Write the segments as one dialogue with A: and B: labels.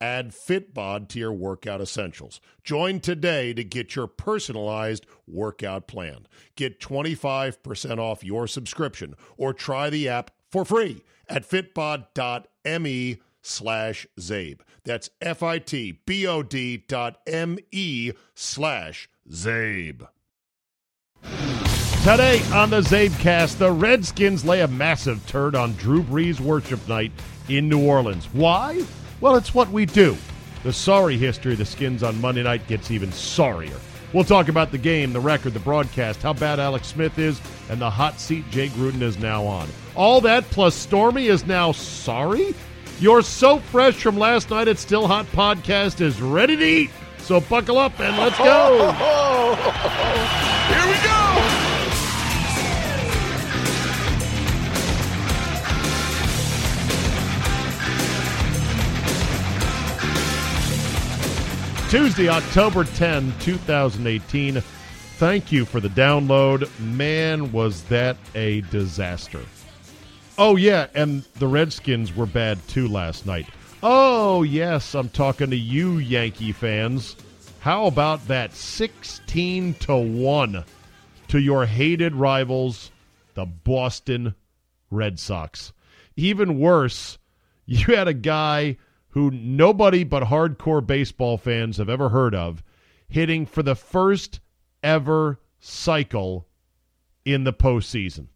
A: Add Fitbod to your workout essentials. Join today to get your personalized workout plan. Get 25% off your subscription or try the app for free at fitbod.me slash Czabe. That's F-I-T-B-O-D dot M-E slash Czabe. Today on the Czabecast, the Redskins lay a massive turd on Drew Brees' worship night in New Orleans. Why? Well, it's what we do. The sorry history of the Skins on Monday night gets even sorrier. We'll talk about the game, the record, the broadcast, how bad Alex Smith is, and the hot seat Jay Gruden is now on. All that plus Stormy is now sorry? Your So Fresh from last night at Still Hot podcast is ready to eat. So buckle up and let's go.
B: Here we go.
A: Tuesday, October 10, 2018. Thank you for the download. Man, was that a disaster. Oh, yeah, and the Redskins were bad too last night. Oh, yes, I'm talking to you, Yankee fans. How about that 16 to 1 to your hated rivals, the Boston Red Sox? Even worse, you had a guy who nobody but hardcore baseball fans have ever heard of, hitting for the first ever cycle in the postseason.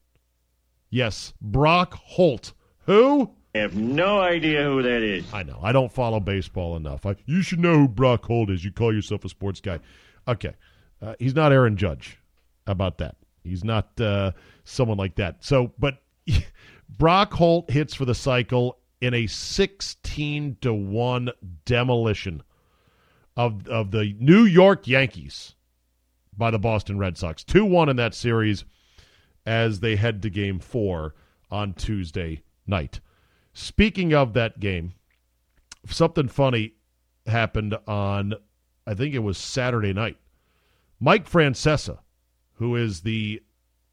A: Yes, Brock Holt. Who?
C: I have no idea who that is.
A: I know. I don't follow baseball enough. I, you should know who Brock Holt is. You call yourself a sports guy. Okay. Uh, he's not Aaron Judge. How about that? He's not uh, someone like that. So, but Brock Holt hits for the cycle in a 16 to 1 demolition of of the New York Yankees by the Boston Red Sox. 2-1 in that series as they head to game 4 on Tuesday night. Speaking of that game, something funny happened on I think it was Saturday night. Mike Francesa, who is the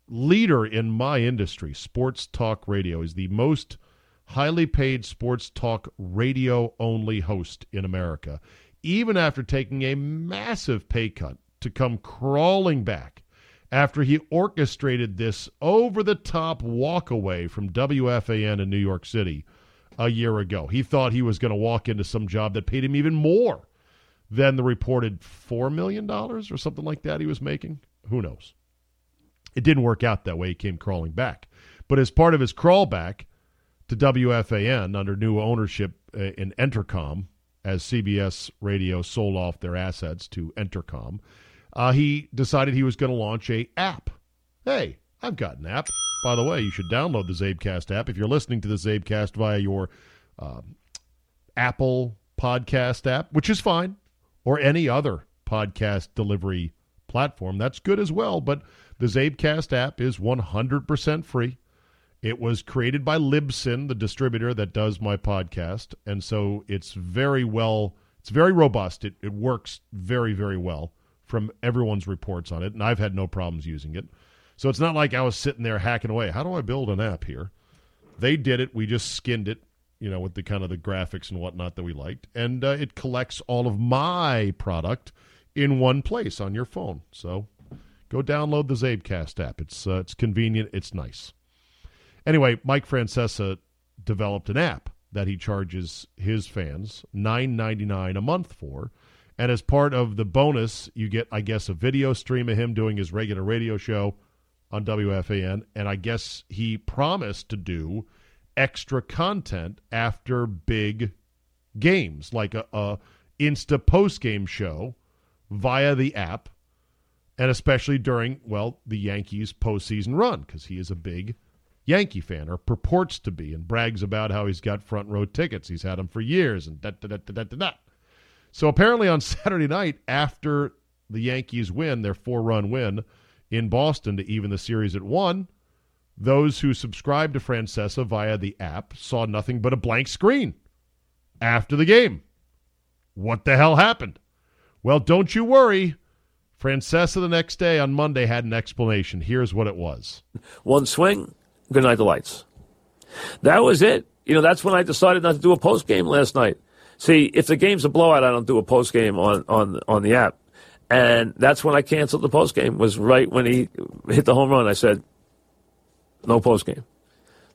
A: leader in my industry, sports talk radio, is the most highly paid sports talk radio only host in America, even after taking a massive pay cut to come crawling back after he orchestrated this over the top walkaway from WFAN in New York City a year ago. He thought he was going to walk into some job that paid him even more than the reported $4 million or something like that he was making. Who knows? It didn't work out that way. He came crawling back. But as part of his crawl back, to WFAN under new ownership uh, in Entercom as CBS Radio sold off their assets to Entercom. Uh, he decided he was going to launch a app. Hey, I've got an app. By the way, you should download the Czabecast app if you're listening to the Czabecast via your uh, Apple podcast app, which is fine, or any other podcast delivery platform. That's good as well. But the Czabecast app is 100% free. It was created by Libsyn, the distributor that does my podcast, and so it's very well. It's very robust. It it works very very well from everyone's reports on it, and I've had no problems using it. So it's not like I was sitting there hacking away. How do I build an app here? They did it. We just skinned it, you know, with the kind of the graphics and whatnot that we liked, and uh, it collects all of my product in one place on your phone. So go download the Czabecast app. It's uh, it's convenient. It's nice. Anyway, Mike Francesa developed an app that he charges his fans nine ninety nine a month for. And as part of the bonus, you get, I guess, a video stream of him doing his regular radio show on WFAN. And I guess he promised to do extra content after big games, like a, a Insta post game show via the app, and especially during, well, the Yankees' postseason run, because he is a big Yankee fan, or purports to be, and brags about how he's got front row tickets. He's had them for years, and da da da da da da. So apparently on Saturday night, after the Yankees win their four run win in Boston to even the series at one, those who subscribed to Francesa via the app saw nothing but a blank screen after the game. What the hell happened? Well, don't you worry. Francesa the next day on Monday had an explanation. Here's what it was.
D: One swing, good night, the lights. That was it. You know, that's when I decided not to do a post game last night. See, if the game's a blowout, I don't do a post game on, on, on the app. And that's when I canceled the post game, was right when he hit the home run. I said, no post game.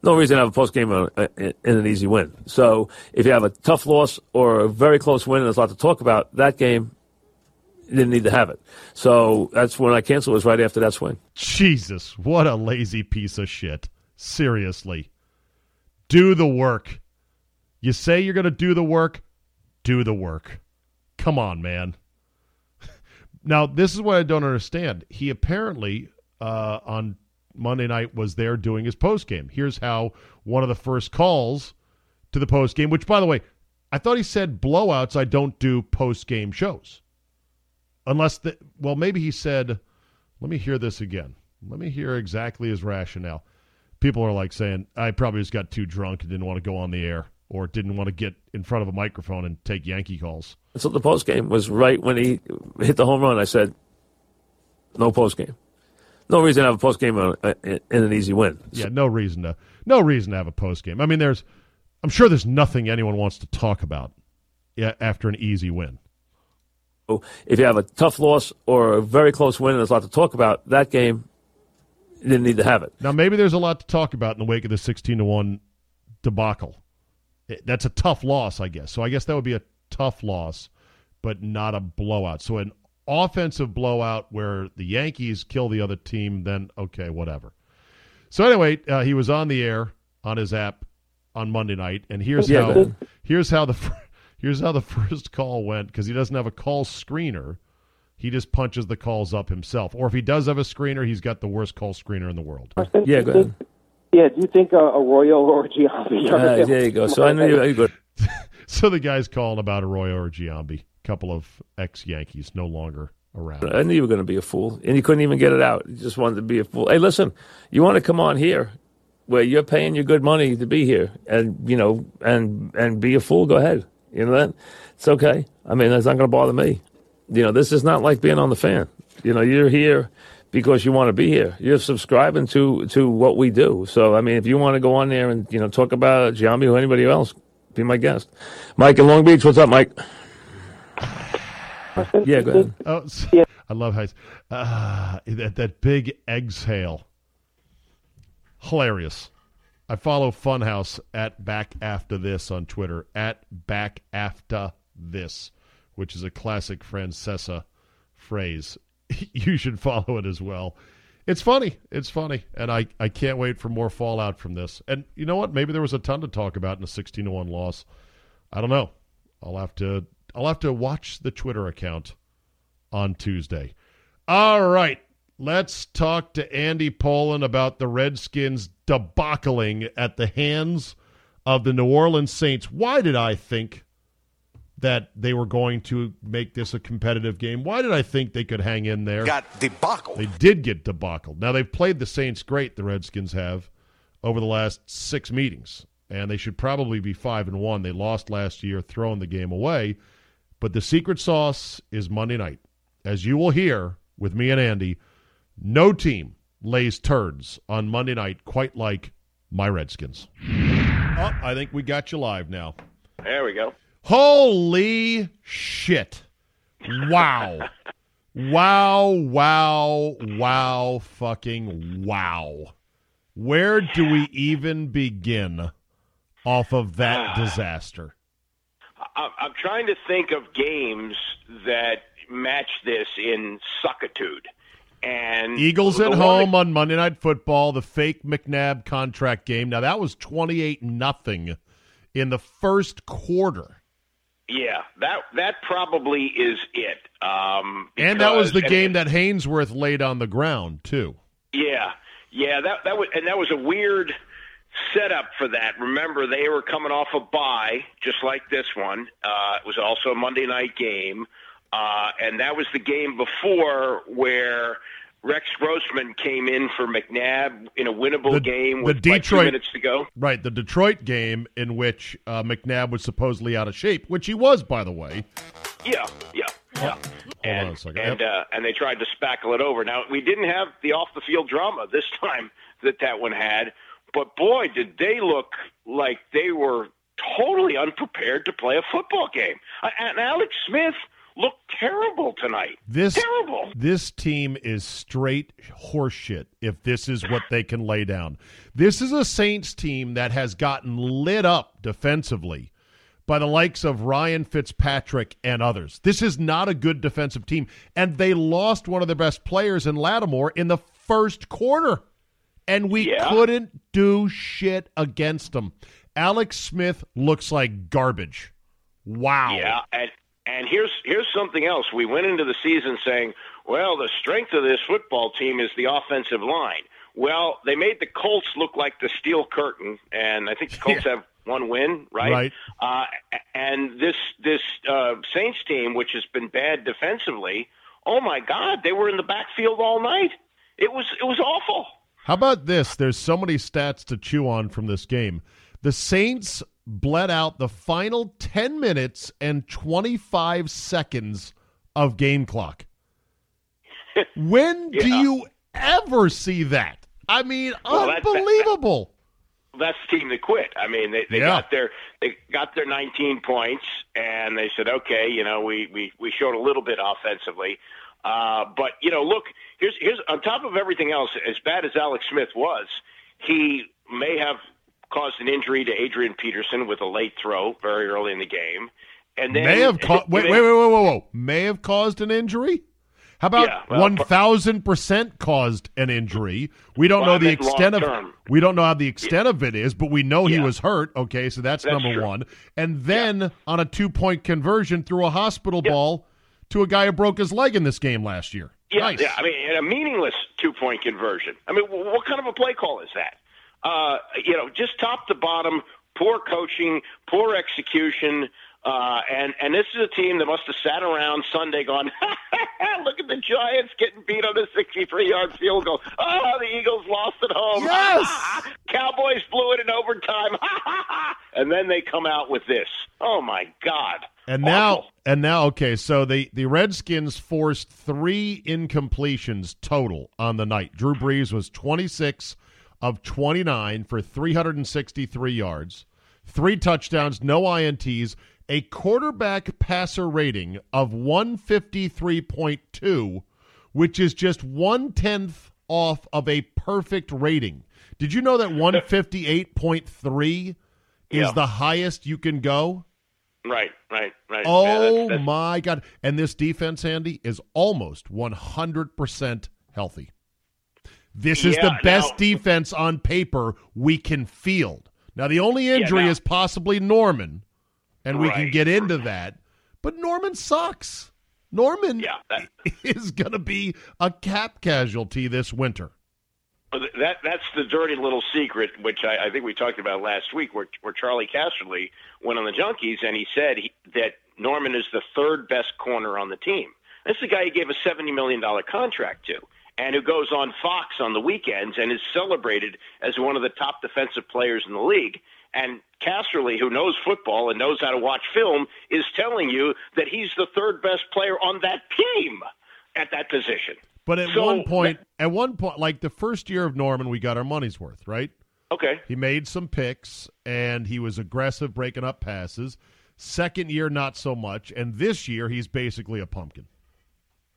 D: No reason to have a post game uh, in an easy win. So if you have a tough loss or a very close win and there's a lot to talk about, that game didn't need to have it. So that's when I canceled. Was right after that swing.
A: Jesus, what a lazy piece of shit. Seriously, do the work. You say you're going to do the work, do the work. Come on, man. now this is what I don't understand. He apparently uh, on Monday night was there doing his post game. Here's how one of the first calls to the post game, which by the way, I thought he said blowouts. I don't do post game shows unless the well maybe he said. Let me hear this again. Let me hear exactly his rationale. People are like saying I probably just got too drunk and didn't want to go on the air or didn't want to get in front of a microphone and take Yankee calls.
D: So the post game was right when he hit the home run. I said, "No post game." no reason to have a post game uh, in an easy win.
A: Yeah, no reason to no reason to have a post game. I mean, there's I'm sure there's nothing anyone wants to talk about after an easy win.
D: If you have a tough loss or a very close win, and there's a lot to talk about. That game you didn't need to have it.
A: Now maybe there's a lot to talk about in the wake of the 16 to one debacle. That's a tough loss, I guess. So I guess that would be a tough loss, but not a blowout. So an offensive blowout where the Yankees kill the other team, then okay, whatever. So anyway, uh, he was on the air on his app on Monday night, and here's yeah, how here's how the here's how the first call went because he doesn't have a call screener. He just punches the calls up himself, or if he does have a screener, he's got the worst call screener in the world.
D: Yeah, go ahead.
E: Yeah, do you think uh, Arroyo or Giambi?
D: Uh, there you go. So I know you're good.
A: so the guy's calling about Arroyo or Giambi a couple of ex Yankees no longer around.
D: I knew you were going to be a fool, and you couldn't even get it out. You just wanted to be a fool. Hey, listen, you want to come on here where you're paying your good money to be here, and you know, and and be a fool. Go ahead. You know that it's okay. I mean, that's not going to bother me. You know, this is not like being on the fan. You know, you're here because you want to be here. You're subscribing to to what we do. So, I mean, if you want to go on there and you know talk about Giambi or anybody else, be my guest. Mike in Long Beach, what's up, Mike? yeah, go ahead. Oh,
A: yeah. I love how uh, that that big exhale. Hilarious. I follow Funhouse at back after this on Twitter at back after this, which is a classic Francesa phrase. you should follow it as well. It's funny. It's funny, and I, I can't wait for more fallout from this. And you know what? Maybe there was a ton to talk about in a sixteen to one loss. I don't know. I'll have to I'll have to watch the Twitter account on Tuesday. All right. Let's talk to Andy Pollin about the Redskins debacling at the hands of the New Orleans Saints. Why did I think that they were going to make this a competitive game? Why did I think they could hang in there?
B: Got debacled.
A: They did get debacled. Now, they've played the Saints great, the Redskins have, over the last six meetings, and they should probably be 5 and 1. They lost last year, throwing the game away. But the secret sauce is Monday night. As you will hear with me and Andy, no team lays turds on Monday night quite like my Redskins. Oh, I think we got you live now.
C: There we go.
A: Holy shit. Wow. wow, wow, wow, fucking wow. Where do we even begin off of that ah. disaster?
C: I'm trying to think of games that match this in suckitude. And
A: Eagles at home that, on Monday Night Football, the fake McNabb contract game. Now that was twenty eight nothing in the first quarter.
C: Yeah, that that probably is it. Um,
A: and that was the game that Haynesworth laid on the ground too.
C: Yeah, yeah, that that was and that was a weird setup for that. Remember, they were coming off a bye, just like this one. Uh, it was also a Monday night game, uh, and that was the game before where Rex Grossman came in for McNabb in a winnable
A: The-
C: game
A: the
C: with like two
A: Detroit-
C: minutes to go.
A: Right, the Detroit game in which uh, McNabb was supposedly out of shape, which he was, by the way.
C: Yeah, yeah, yeah. and
A: on a second.
C: and
A: Yep.
C: uh, and they tried to spackle it over. Now we didn't have the off the field drama this time that that one had, but boy, did they look like they were totally unprepared to play a football game. Uh, And Alex Smith looked terrible tonight.
A: This
C: terrible.
A: This team is straight horseshit if this is what they can lay down. This is a Saints team that has gotten lit up defensively by the likes of Ryan Fitzpatrick and others. This is not a good defensive team, and they lost one of their best players in Lattimore in the first quarter, and we
C: Yeah.
A: couldn't do shit against them. Alex Smith looks like garbage. Wow.
C: Yeah, and and here's here's something else. We went into the season saying, well, the strength of this football team is the offensive line. Well, they made the Colts look like the steel curtain, and I think the Colts have one win, right?
A: Right.
C: Uh, and this this uh, Saints team, which has been bad defensively, oh my God, they were in the backfield all night. It was it was awful.
A: How about this? There's so many stats to chew on from this game. The Saints bled out the final 10 minutes and 25 seconds of game clock. When do you ever see that? I mean,
C: Well, that- that-
A: unbelievable.
C: that's the team that quit. I mean, they, they
A: Yeah.
C: got their they got their 19 points, and they said, okay, you know, we we we showed a little bit offensively, uh, but you know, look, here's here's on top of everything else, as bad as Alex Smith was, he may have caused an injury to Adrian Peterson with a late throw very early in the game, and then
A: May have caused wait, wait, wait, wait, whoa. May have caused an injury? How about one thousand percent caused an injury? We don't
C: Well,
A: know the extent of we don't know how the extent of it is, but we know he
C: Yeah.
A: was hurt. Okay, so that's,
C: That's
A: number
C: true.
A: one. And then on a two point conversion threw a hospital ball to a guy who broke his leg in this game last year.
C: Yeah,
A: nice.
C: yeah. I mean, a meaningless two point conversion. I mean, what kind of a play call is that? Uh, you know, just top to bottom, poor coaching, poor execution. Uh, and and this is a team that must have sat around Sunday going, look at the Giants getting beat on a 63 yard field goal. Oh, the Eagles lost at home.
A: Yes!
C: Cowboys blew it in overtime. and then they come out with this. Oh my God!
A: And now, and now, okay. So the the Redskins forced three incompletions total on the night. Drew Brees was twenty six of twenty nine for three hundred and sixty three yards, three touchdowns, no ints, a quarterback passer rating of one fifty three point two, which is just one tenth off of a perfect rating. Did you know that one fifty eight point three is
C: Yeah.
A: the highest you can go?
C: right, right, right. Yeah,
A: Oh
C: that's- that's-
A: my God! And this defense, Andy, is almost one hundred percent healthy. This is the best
C: now-
A: defense on paper we can field. Now, the only injury
C: now-
A: is possibly Norman, and we can get into that. But Norman sucks. Norman
C: Yeah, that-
A: is going to be a cap casualty this winter.
C: That that's the dirty little secret, which I, I think we talked about last week, where, where Charley Casserly went on the Junkies and he said he, that Norman is the third best corner on the team. That's the guy he gave a seventy million dollar contract to, and who goes on Fox on the weekends and is celebrated as one of the top defensive players in the league. And Casserly, who knows football and knows how to watch film, is telling you that he's the third best player on that team at that position.
A: But at
C: So,
A: one point, at one point, like the first year of Norman, we got our money's worth, right?
C: Okay.
A: He made some picks and he was aggressive breaking up passes. Second year, not so much. And this year, he's basically a pumpkin.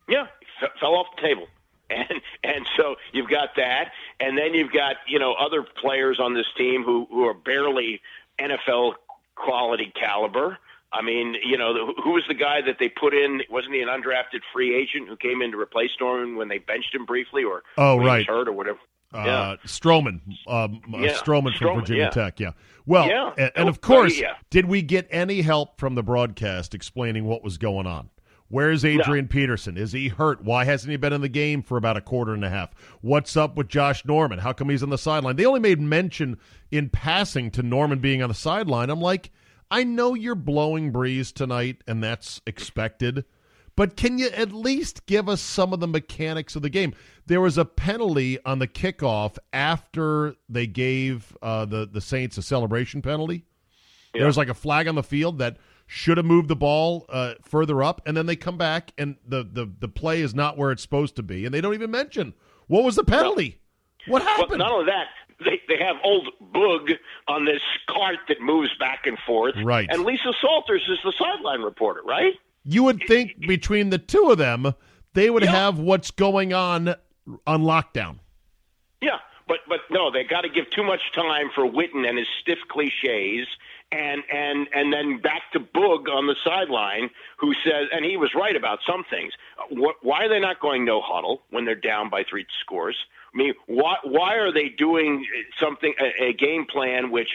C: Yeah, f- fell off the table. And and so you've got that, and then you've got you know other players on this team who who are barely NFL quality caliber. I mean, you know, the, who was the guy that they put in? Wasn't he an undrafted free agent who came in to replace Norman when they benched him briefly, or
A: Oh,
C: when he was
A: right.
C: hurt or whatever?
A: Uh,
C: Yeah.
A: Stroman, um, uh,
C: Yeah,
A: Stroman from
C: Stroman,
A: Virginia
C: yeah.
A: Tech. Yeah. Well,
C: Yeah.
A: and, and
C: Oh,
A: of course, did we get any help from the broadcast explaining what was going on? Where's Adrian Peterson? Is he hurt? Why hasn't he been in the game for about a quarter and a half? What's up with Josh Norman? How come he's on the sideline? They only made mention in passing to Norman being on the sideline. I'm like, I know you're blowing Brees tonight, and that's expected. But can you at least give us some of the mechanics of the game? There was a penalty on the kickoff after they gave uh, the the Saints a celebration penalty. There was like a flag on the field that should have moved the ball uh, further up, and then they come back and the, the the play is not where it's supposed to be, and they don't even mention what was the penalty. What happened?
C: not only that, they, they have old Boog on this cart that moves back and forth.
A: Right.
C: And Lisa Salters is the sideline reporter, right?
A: you would think between the two of them, they would
C: Yeah.
A: have what's going on on lockdown.
C: Yeah, but but no, they got to give too much time for Witten and his stiff cliches, and and and then back to Boog on the sideline, who says, and he was right about some things. What, why are they not going no huddle when they're down by three scores? I mean, why why are they doing something a, a game plan which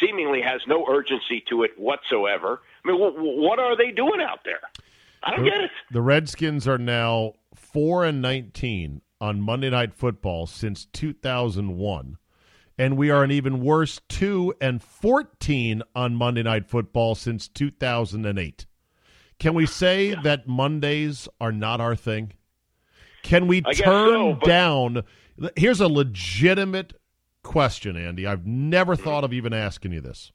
C: seemingly has no urgency to it whatsoever? I mean, wh- wh- what are they doing out there? I don't get it.
A: The Redskins are now four and nineteen on Monday Night Football since two thousand one, and we are an even worse two and fourteen on Monday Night Football since two thousand and eight. Can we say that Mondays are not our thing? Can we
C: I
A: turn
C: so, but-
A: down? Here's a legitimate question, Andy. I've never thought of even asking you this.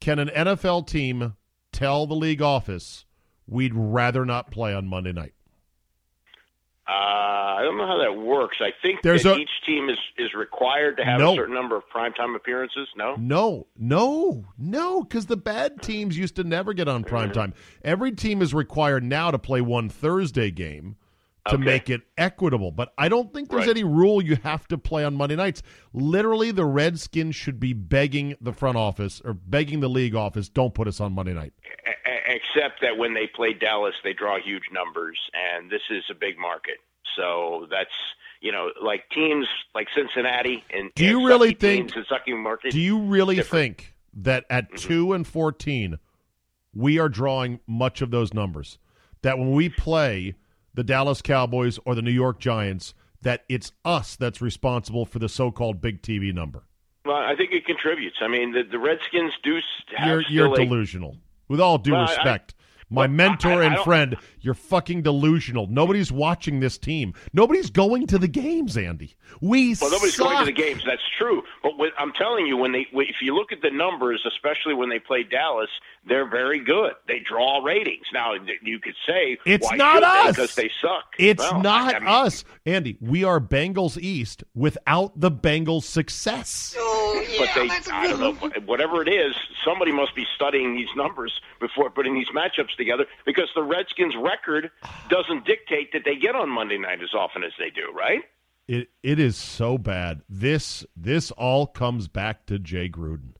A: Can an NFL team tell the league office we'd rather not play on Monday night?
C: Uh, I don't know how that works. I think
A: There's
C: that
A: a-
C: each team is, is required to have
A: No.
C: a certain number of primetime appearances. No,
A: No, no, no, because the bad teams used to never get on prime time. Every team is required now to play one Thursday game to
C: Okay.
A: make it equitable. But I don't think there's
C: Right.
A: any rule you have to play on Monday nights. Literally, the Redskins should be begging the front office or begging the league office, don't put us on Monday night.
C: Except that when they play Dallas, they draw huge numbers, and this is a big market. So that's you know, like teams like Cincinnati and
A: Do you
C: and
A: really think-
C: sucking market?
A: Do you really
C: different.
A: think that at
C: Mm-hmm.
A: two and fourteen, we are drawing much of those numbers? That when we play the Dallas Cowboys or the New York Giants, that it's us that's responsible for the so-called big TV number.
C: Well, I think it contributes. I mean, the, the Redskins do have
A: You're you're
C: a-
A: delusional. With all due
C: Well, I-
A: respect. My
C: Well,
A: mentor
C: I- I
A: and
C: don't-
A: friend, you're fucking delusional. Nobody's watching this team. Nobody's going to the games, Andy. We
C: Well, nobody's
A: suck.
C: going to the games. That's true. But when, I'm telling you, when they, if you look at the numbers, especially when they play Dallas, they're very good. They draw ratings. Now, you could say
A: It's
C: why
A: not us.
C: because they suck.
A: It's
C: Well,
A: not
C: I mean,
A: us, Andy. We are Bengals East without the Bengals success.
C: But they, I don't know, whatever it is, somebody must be studying these numbers before putting these matchups together because the Redskins' record doesn't dictate that they get on Monday night as often as they do, right?
A: It it is so bad. This this all comes back to Jay Gruden.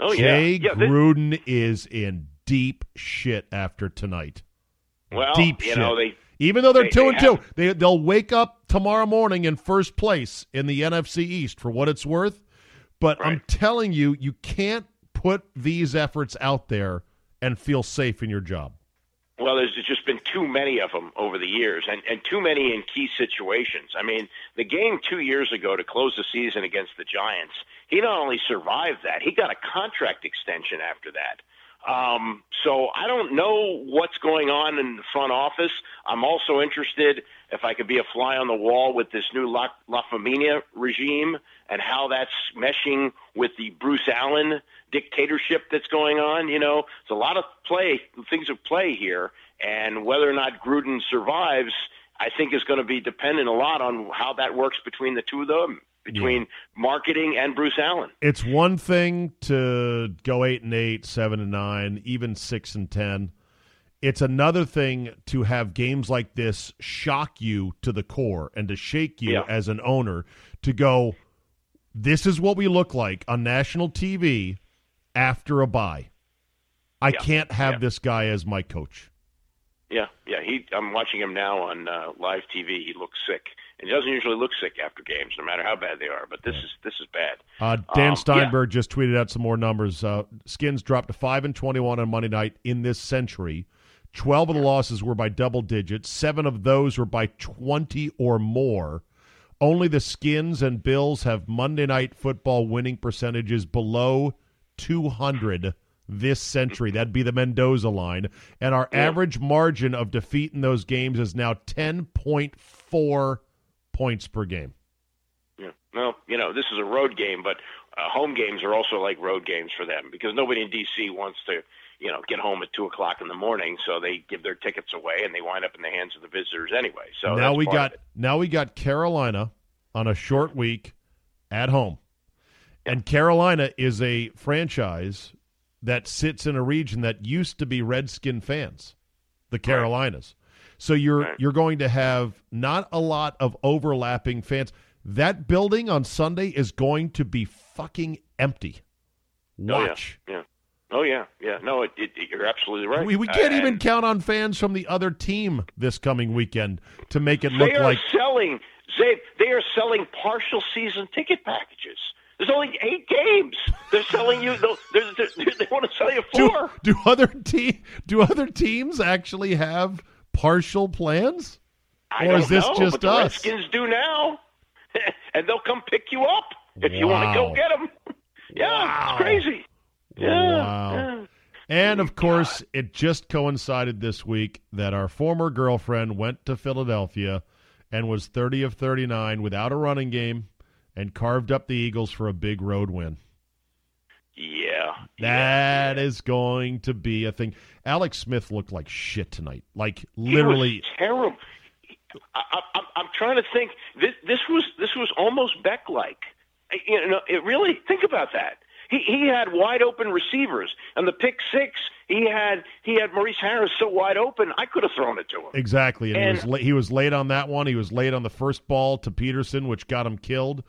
C: Oh
A: Jay
C: yeah, yeah. thi-
A: Gruden is in deep shit after tonight.
C: well,
A: deep
C: you
A: shit.
C: know they
A: Even though they're
C: they-
A: two
C: they
A: and two, they they'll wake up tomorrow morning in first place in the NFC East for what it's worth. But I'm telling you, you can't put these efforts out there and feel safe in your job.
C: Well, there's just been too many of them over the years, and, and too many in key situations. I mean, the game two years ago to close the season against the Giants, he not only survived that, he got a contract extension after that. Um, so I don't know what's going on in the front office. I'm also interested if I could be a fly on the wall with this new La, Lafemina regime and how that's meshing with the Bruce Allen dictatorship that's going on. You know, it's a lot of play, things at play here, and whether or not Gruden survives, I think is going to be dependent a lot on how that works between the two of them, between marketing and Bruce Allen.
A: It's one thing to go eight and eight, seven and nine, even six and ten. It's another thing to have games like this shock you to the core and to shake you
C: Yeah.
A: as an owner to go, this is what we look like on national TV after a bye. I
C: Yeah.
A: can't have
C: Yeah.
A: this guy as my coach.
C: Yeah, yeah. He, I'm watching him now on uh, live TV. He looks sick, and he doesn't usually look sick after games, no matter how bad they are. But this is this is bad.
A: Uh, Dan
C: Um,
A: Steinberg just tweeted out some more numbers. Uh, Skins dropped to five and twenty-one on Monday night in this century. Twelve of the losses were by double digits. Seven of those were by twenty or more. Only the Skins and Bills have Monday night football winning percentages below two hundred this century. That'd be the Mendoza line, and our average margin of defeat in those games is now ten point four points per game.
C: Yeah. Well, you know, this is a road game, but uh, home games are also like road games for them because nobody in D.C. wants to, you know, get home at two o'clock in the morning, so they give their tickets away and they wind up in the hands of the visitors anyway. So
A: now we got now we got Carolina on a short week at home. And Carolina is a franchise that sits in a region that used to be Redskin fans, the Carolinas. So you're
C: Right.
A: you're going to have not a lot of overlapping fans. That building on Sunday is going to be fucking empty. Watch.
C: Oh, yeah. yeah. Oh yeah, yeah. No, it, it, you're absolutely right.
A: We, we can't
C: Uh,
A: even count on fans from the other team this coming weekend to make it look
C: They are
A: like
C: selling. They they are selling partial season ticket packages. There's only eight games. They're selling you. They're, they're, they're, want to sell you
A: do,
C: four.
A: do other te- do other teams actually have partial plans?
C: I
A: or is this
C: know,
A: just us?
C: Redskins do now, and they'll come pick you up if you want to go get them. Yeah,
A: Wow.
C: it's crazy. Yeah,
A: Wow.
C: yeah.
A: And of course, it just coincided this week that our former girlfriend went to Philadelphia and was 30 of 39 without a running game and carved up the Eagles for a big road win.
C: Yeah.
A: That is going to be a thing. Alex Smith looked like shit tonight. Like literally
C: terrible. I, I, I'm- I'm trying to think. This, this was this was almost Beck like. You know, it really think about that. He he had wide open receivers, and the pick six he had he had Maurice Harris so wide open. I could have thrown it to him.
A: Exactly, and,
C: And-
A: he was he was late on that one. He was late on the first ball to Peterson, which got him killed.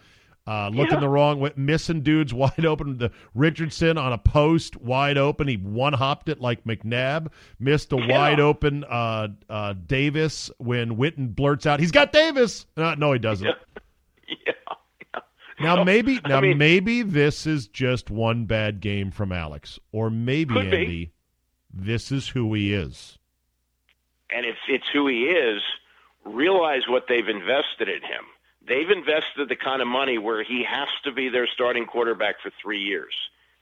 A: Uh, looking
C: Yeah.
A: the wrong way, missing dudes wide open. The Richardson on a post wide open. He one hopped it like McNabb. Missed a
C: Yeah.
A: wide open uh, uh, Davis when Witten blurts out, "He's got Davis." Uh, no, he doesn't.
C: Yeah.
A: Now maybe
C: I
A: now
C: mean-
A: maybe this is just one bad game from Alex, or maybe
C: Could be.
A: Andy, this is who he is.
C: And if it's who he is, realize what they've invested in him. They've invested the kind of money where he has to be their starting quarterback for three years.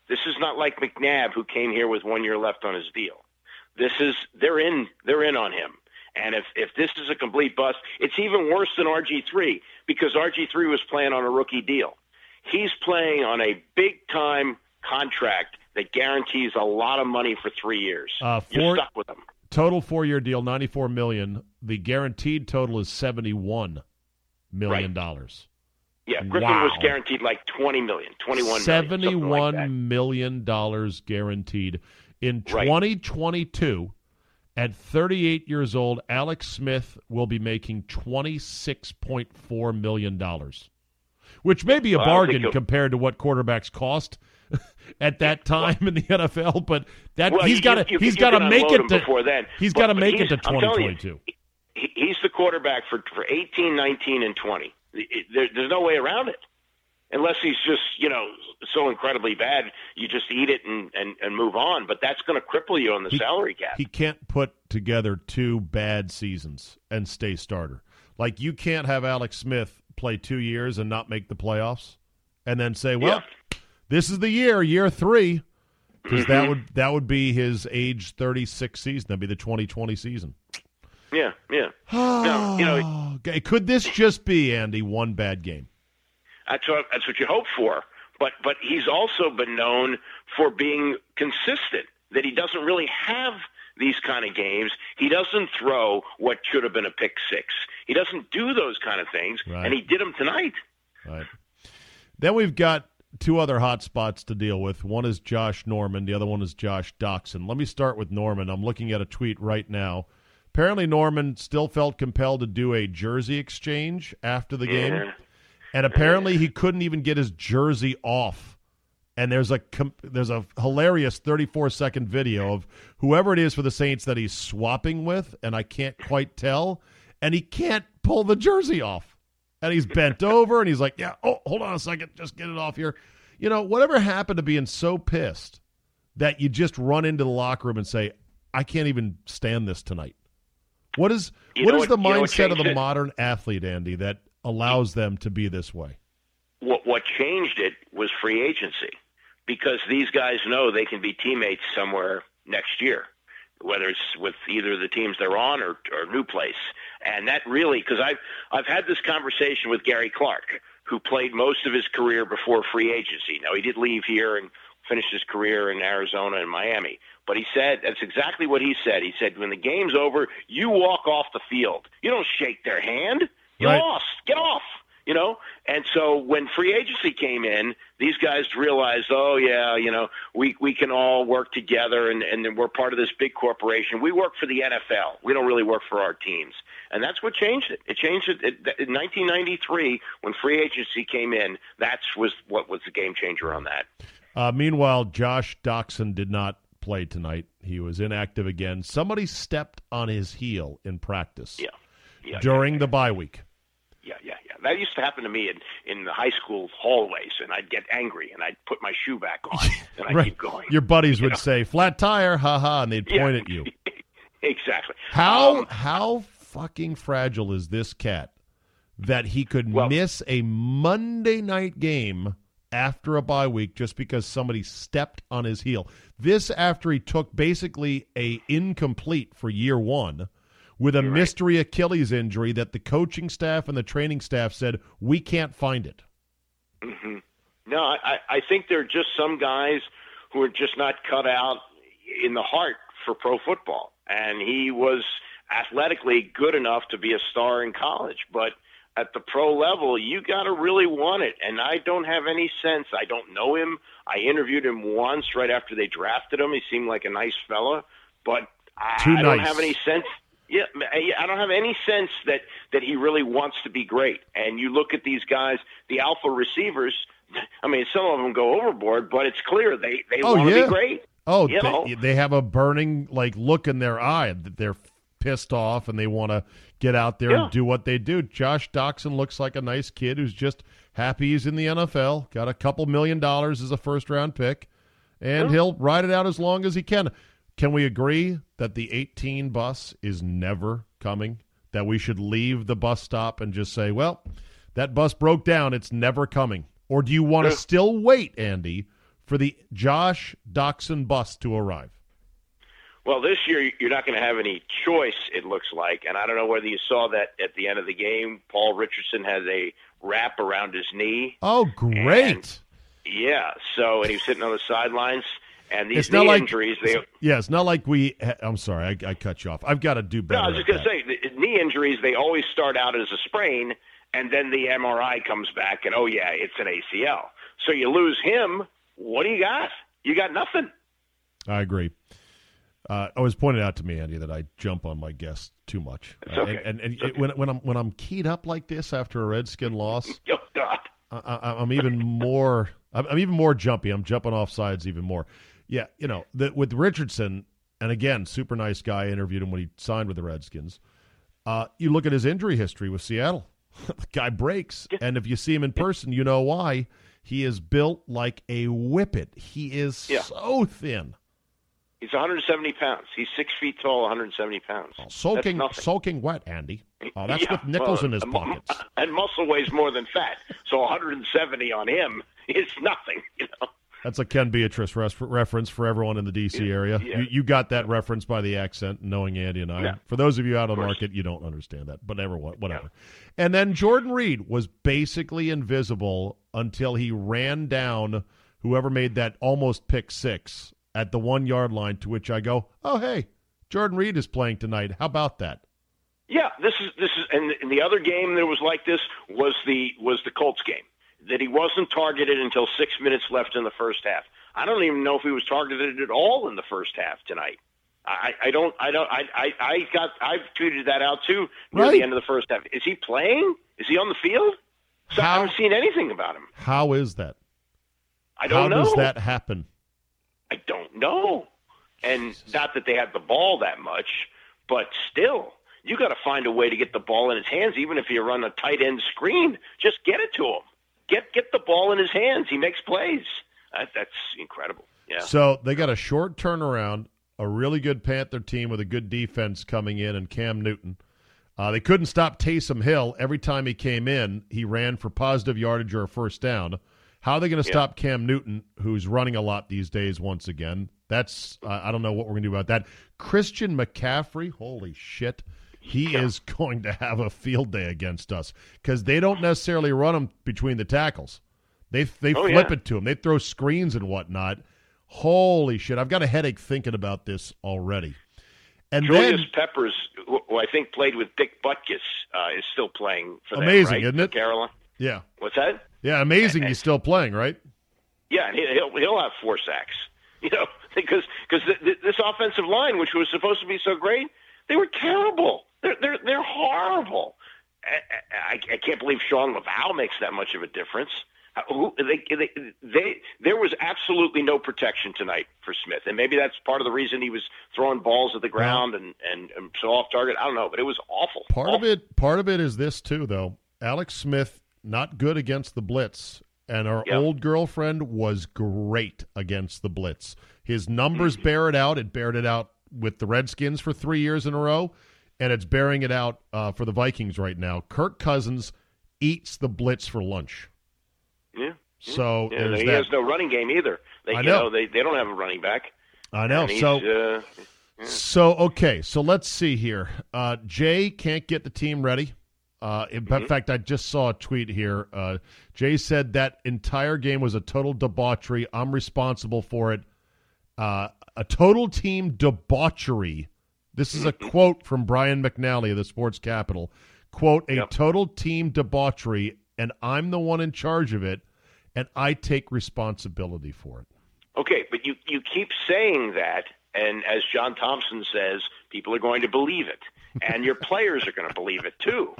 C: This is not like McNabb who came here with one year left on his deal. This is they're in they're in on him. And if if this is a complete bust, it's even worse than RG three because RG three was playing on a rookie deal. He's playing on a big time contract that guarantees a lot of money for three years.
A: Uh,
C: You're stuck with him.
A: total four year deal, ninety four million. The guaranteed total is seventy one million dollars.
C: Yeah, Griffin
A: Wow.
C: was guaranteed like twenty million, twenty one
A: Seventy
C: million, something like
A: million dollars guaranteed. In twenty twenty two, at thirty eight years old, Alex Smith will be making twenty six point four million dollars. Which may be a
C: Well, I don't think
A: bargain compared to what quarterbacks cost at that time in the NFL, but that
C: Well,
A: he's got to he's got to make it to
C: before then.
A: He's got to make it to
C: I'm telling you,
A: 2022.
C: He- he's the quarterback for for 18, 19, and 20. It- there, there's no way around it. Unless he's just, you know, so incredibly bad, you just eat it and, and, and move on. But that's going to cripple you on the
A: He-
C: salary cap.
A: He can't put together two bad seasons and stay starter. Like you can't have Alex Smith play two years and not make the playoffs, and then say, "Well, this is the year, year three, because
C: Mm-hmm.
A: that would that would be his age thirty six season. That'd be the twenty twenty season.
C: Yeah, yeah. No, you know,
A: Okay, could this just be Andy one bad game?
C: That's what that's what you hope for. But but he's also been known for being consistent. That he doesn't really have these kind of games. He doesn't throw what should have been a pick six. He doesn't do those kind of things,
A: Right.
C: and he did them tonight.
A: Right. Then we've got two other hot spots to deal with. One is Josh Norman. The other one is Josh Doctson. Let me start with Norman. I'm looking at a tweet right now. Apparently, Norman still felt compelled to do a jersey exchange after the game,
C: Yeah.
A: and apparently he couldn't even get his jersey off and there's a there's a hilarious 34 second video of whoever it is for the Saints that he's swapping with, and I can't quite tell, and he can't pull the jersey off, and he's bent over, and he's like, "Yeah, oh, hold on a second, just get it off here." You know, whatever happened to being so pissed that you just run into the locker room and say, "I can't even stand this tonight." What is
C: You
A: what is
C: what-
A: the mindset of the
C: it?
A: modern athlete, Andy, that allows them to be this way?
C: what what changed it was free agency because these guys know they can be teammates somewhere next year whether it's with either the teams they're on or, or new place and that really because I've I've had this conversation with Gary Clark who played most of his career before free agency now he did leave here and finished his career in Arizona and Miami. But he said that's exactly what he said. He said when the game's over you walk off the field. You don't shake their hand. You
A: Right.
C: lost. Get off. You know? And so when free agency came in these guys realized oh yeah you know we we can all work together and and we're part of this big corporation. We work for the NFL we don't really work for our teams. And that's what changed it. It changed it. It- in 1993 when free agency came in that's was what was the game changer on that
A: Uh, meanwhile, Josh Doctson did not play tonight. He was inactive again. Somebody stepped on his heel in practice
C: yeah yeah
A: during the bye week.
C: Yeah, yeah, yeah. That used to happen to me in in the high school hallways, and I'd get angry and I'd put my shoe back on and I'd keep going.
A: Your buddies
C: You
A: would
C: know?
A: say "flat tire," ha ha, and they'd
C: Yeah.
A: point at you.
C: exactly.
A: How
C: Um,
A: how fucking fragile is this cat that he could
C: Well-
A: miss a Monday night game after a bye week just because somebody stepped on his heel? This after he took basically a incomplete for year one with a
C: You're right.
A: mystery Achilles injury that the coaching staff and the training staff said we can't find it.
C: hmm No, I, I I think there are just some guys who are just not cut out in the heart for pro football. And he was athletically good enough to be a star in college, but at the pro level, you got to really want it. And I don't have any sense. I don't know him. I interviewed him once right after they drafted him. He seemed like a nice fella, but I, I don't
A: nice.
C: have any sense. Yeah, I don't have any sense that that he really wants to be great. And you look at these guys, the alpha receivers. I mean, some of them go overboard, but it's clear they they
A: Oh,
C: want to
A: yeah.
C: be great.
A: Oh,
C: You know?
A: they, they have a burning like look in their eye that they're pissed off and they want to get out there
C: Yeah.
A: and do what they do. Josh Doctson looks like a nice kid who's just happy he's in the NFL. Got a couple million dollars as a first round pick, and he'll ride it out as long as he can. Can we agree that the 18 bus is never coming? That we should leave the bus stop and just say, "Well, that bus broke down. It's never coming." Or do you want to
C: Yeah.
A: still wait, Andy, for the Josh Doctson bus to arrive?
C: Well, this year you're not going to have any choice. It looks like, and I don't know whether you saw that at the end of the game. Paul Richardson has a wrap around his knee.
A: Oh, great!
C: Yeah, so and he was sitting on the sidelines. And these
A: It's not
C: knee
A: like-
C: injuries, they
A: yeah, it's not like we. I'm sorry, I, I cut you off. I've got to do better. No.
C: I was just going to say, knee injuries, they always start out as a sprain, and then the MRI comes back, and oh, yeah, it's an ACL. So you lose him. What do you got? You got nothing.
A: I agree. Uh, it was pointed out to me, Andy, that I jump on my guests too much. Uh,
C: okay.
A: and and, and
C: okay.
A: when when I'm when I'm keyed up like this after a Redskin loss,
C: Oh, God.
A: I, I, I'm even more. I'm, I'm even more jumpy. I'm jumping off sides even more. Yeah, you know, the, with Richardson, and again, super nice guy. Interviewed him when he signed with the Redskins. Uh, you look at his injury history with Seattle. the guy breaks, and if you see him in person, you know why. He is built like a whippet. He is
C: Yeah.
A: so thin,
C: He's 170 pounds. He's six feet tall, 170 pounds.
A: soaking soaking wet. Andy, oh, that's
C: Yeah,
A: with nickels
C: well,
A: in his pockets.
C: And muscle weighs more than fat. So 170 on him is nothing, you know.
A: That's a Ken Beatrice res- reference for everyone in the D.C. area.
C: yeah.
A: You, you got that reference by the accent, knowing Andy and I.
C: Yeah.
A: For those of you out on
C: course.
A: market, you don't understand that, but everyone, whatever. And then Jordan Reed was basically invisible until he ran down whoever made that almost pick six at the one yard line. To which I go, "Oh, hey, Jordan Reed is playing tonight. How about that?"
C: Yeah, this is this is and, and the other game that was like this was the was the Colts game that he wasn't targeted until six minutes left in the first half. I don't even know if he was targeted at all in the first half tonight. I, I don't I don't I, I I got I've tweeted that out too near
A: Right.
C: the end of the first half. Is he playing? Is he on the field? So I haven't seen anything about him.
A: How is that?
C: I don't
A: How
C: know.
A: How does that happen?
C: I don't know. And not that they have the ball that much, but still, you got to find a way to get the ball in his hands, even if you run a tight end screen. Just get it to him. Get get the ball in his hands. He makes plays. That, that's incredible. Yeah.
A: So they got a short turnaround, a really good Panther team with a good defense coming in, and Cam Newton. Uh, they couldn't stop Taysom Hill. Every time he came in, he ran for positive yardage or a first down. How are they going to
C: Yeah.
A: stop Cam Newton, who's running a lot these days? Once again, that's uh, I don't know what we're going to do about that. Christian McCaffrey, holy shit, he is going to have a field day against us because they don't necessarily run him between the tackles. They they
C: Oh,
A: flip
C: yeah.
A: it to him. They throw screens and whatnot. Holy shit! I've got a headache thinking about this already. And
C: Julius
A: then
C: Peppers, who, I think played with Dick Butkus, uh, is still playing for them,
A: Amazing,
C: right?
A: isn't it?
C: Carolina.
A: yeah,
C: What's that?
A: Yeah, amazing. He's still playing, right?
C: Yeah, and he- he'll he'll have four sacks. You know, because because th- th- this offensive line, which was supposed to be so great, they were terrible. They're they're they're horrible. I, I, I can't believe Sean Lauvao makes that much of a difference. Who, they, they, they, there was absolutely no protection tonight for Smith, and maybe that's part of the reason he was throwing balls at the ground and, and, and so off target. I don't know, but it was awful.
A: Part of it, part of it is this too, though. Alex Smith not good against the blitz, and our
C: Yeah.
A: old girlfriend was great against the blitz. His numbers
C: Mm-hmm.
A: bear it out. It bared it out with the Redskins for three years in a row, and it's bearing it out uh, for the Vikings right now. Kirk Cousins eats the blitz for lunch.
C: Yeah.
A: So
C: Yeah,
A: there's
C: he
A: that.
C: has no running game either. They,
A: I
C: you
A: know.
C: know, they, they don't have a running back.
A: I know. So
C: uh,
A: So okay, so let's see here. Uh, Jay can't get the team ready. Uh, in
C: Mm-hmm.
A: fact, I just saw a tweet here. Uh, Jay said that entire game was a total debauchery. I'm responsible for it. Uh, a total team debauchery. This is a
C: Mm-hmm.
A: quote from Brian McNally of the Sports Capitol. Quote: A
C: Yep.
A: total team debauchery, and I'm the one in charge of it, and I take responsibility for it.
C: Okay, but you you keep saying that, and as John Thompson says, people are going to believe it, and your players are going to believe it too.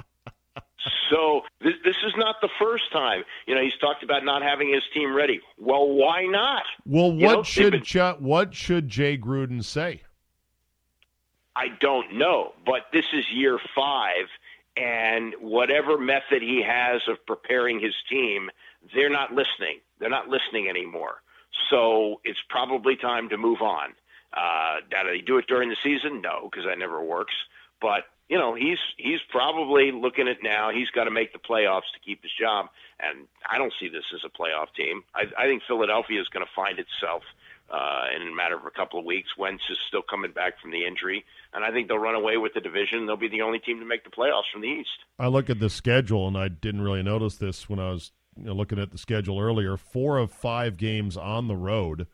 C: So this, this is not the first time. You know, he's talked about not having his team ready. Well, why not?
A: Well,
C: You
A: what
C: know,
A: should
C: been-
A: Ju- what should Jay Gruden say?
C: I don't know, but this is year five, and whatever method he has of preparing his team, they're not listening. They're not listening anymore. So it's probably time to move on. Uh, do they do it during the season? No, because that never works. But you know, he's he's probably looking at now. He's got to make the playoffs to keep his job, and I don't see this as a playoff team. I, I think Philadelphia is going to find itself uh, in a matter of a couple of weeks. Wentz is still coming back from the injury, and I think they'll run away with the division. They'll be the only team to make the playoffs from the East.
A: I look at the schedule, and I didn't really notice this when I was you know, looking at the schedule earlier. Four of five games on the road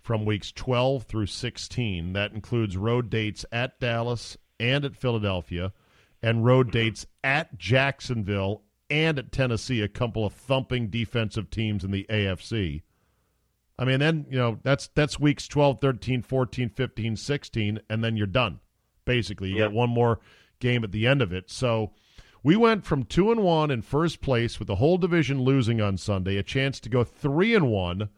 A: from weeks 12 through 16. That includes road dates at Dallas and at Philadelphia, and road dates at Jacksonville and at Tennessee, a couple of thumping defensive teams in the AFC. I mean, then, you know, that's that's weeks 12, 13, 14, 15, 16, and then you're done. Basically, you
C: Yeah.
A: got one more game at the end of it. So we went from 2 and 1 in first place with the whole division losing on Sunday, a chance to go 3 and 1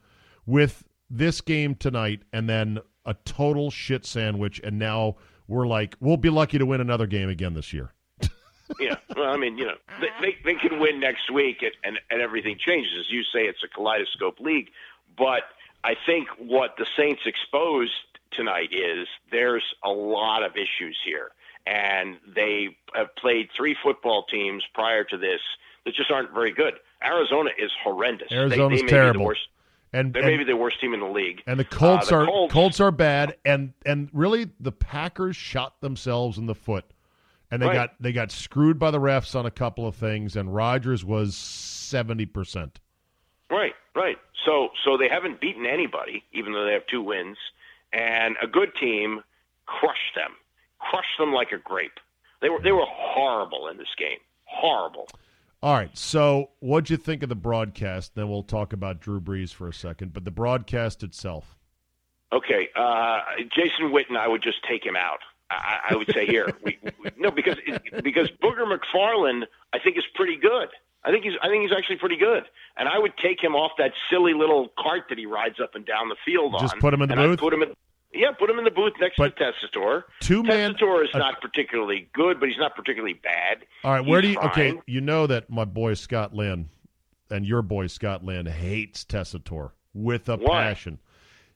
A: with this game tonight and then a total shit sandwich and now we're like we'll be lucky to win another game again this year.
C: yeah, well, I mean, you know, they, they, they can win next week, and, and, and everything changes. As you say, it's a kaleidoscope league. But I think what the Saints exposed tonight is there's a lot of issues here. And they have played three football teams prior to this that just aren't very good. Arizona is horrendous. They-
A: Arizona's
C: they, may Be
A: terrible.
C: the worst,
A: And
C: they
A: and-
C: may be the worst team in the league.
A: And the Colts
C: Uh, the
A: are
C: Colts-
A: Colts. are bad, and and really the Packers shot themselves in the foot, and they
C: Right.
A: got they got screwed by the refs on a couple of things, and Rodgers was seventy percent.
C: Right, right. So so they haven't beaten anybody, even though they have two wins, and a good team crushed them, crushed them like a grape. They were they were horrible in this game, horrible.
A: All right, so what'd you think of the broadcast? Then we'll talk about Drew Brees for a second, but the broadcast itself.
C: Okay, uh, Jason Witten, I would just take him out. I, I would say here, we, we, no, because because Booger McFarland, I think is pretty good. I think he's I think he's actually pretty good, and I would take him off that silly little cart that he rides up and down the field
A: Just
C: on.
A: put him in the
C: I'd
A: booth?
C: Put him in. Yeah, put him in the booth next
A: But
C: to Tessitore.
A: two man-
C: is not particularly good, but he's not particularly bad.
A: All right, where do
C: He's
A: you? Okay, you know that my boy Scott Lynn and your boy Scott Lynn hates Tessitore with a
C: Why?
A: passion.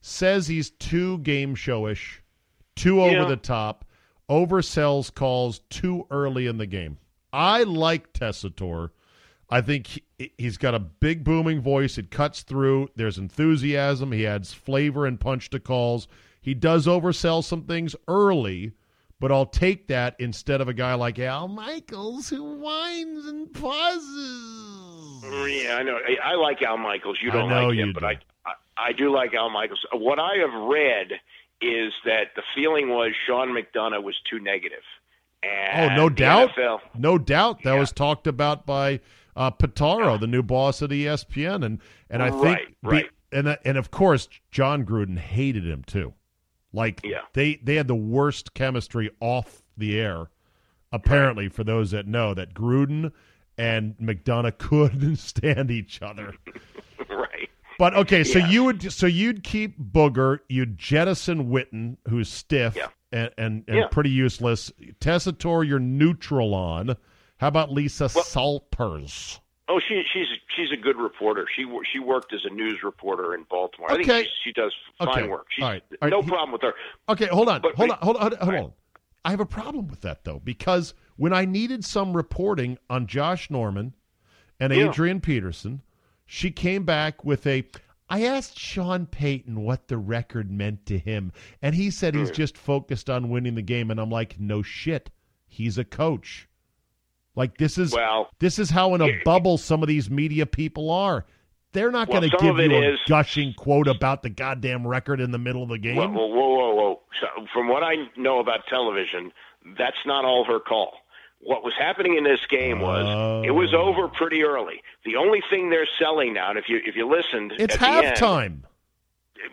A: Says he's too game showish, too over the top, oversells calls too early in the game. I like Tessitore. I think he, he's got a big booming voice. It cuts through. There's enthusiasm. He adds flavor and punch to calls. He does oversell some things early, but I'll take that instead of a guy like Al Michaels who whines and pauses.
C: Yeah, I know. I, I like Al Michaels. You don't
A: know
C: like
A: you
C: him, but. I, I I do like Al Michaels. What I have read is that the feeling was Sean McDonough was too negative.
A: Oh, no doubt.
C: NFL
A: No doubt. That
C: Yeah.
A: was talked about by uh, Pitaro, the new boss at ESPN, and and I think
C: Right, right.
A: and uh, and of course Jon Gruden hated him too. Like
C: Yeah.
A: they they had the worst chemistry off the air. Apparently, for those that know that Gruden and McDonough couldn't stand each other.
C: right.
A: But okay, so
C: Yeah.
A: you would so you'd keep Booger, you'd jettison Witten, who's stiff
C: Yeah.
A: and and, and
C: Yeah.
A: pretty useless. Tessitore, you're neutral on. How about Lisa Salters?
C: Oh, she she's she's a good reporter. She she worked as a news reporter in Baltimore. I think she, she does fine
A: Okay.
C: work. She's,
A: All right. All right.
C: No
A: He-
C: problem with her.
A: Okay, hold on,
C: But-
A: hold
C: but-
A: on, hold on, hold on. Hold on. I have a problem with that though because when I needed some reporting on Josh Norman and
C: Yeah.
A: Adrian Peterson, she came back with a. I asked Sean Payton what the record meant to him, and he said
C: Hmm.
A: he's just focused on winning the game. And I'm like, no shit, he's a coach. Like this is
C: Well,
A: this is how in a bubble some of these media people are. They're not
C: Well,
A: going to give you a
C: is-
A: gushing quote about the goddamn record in the middle of the game.
C: Whoa, whoa, whoa, whoa. So, from what I know about television, that's not all her call. What was happening in this game was it was
A: Oh.
C: over pretty early. The only thing they're selling now, and if you if you listened,
A: it's
C: end-
A: halftime.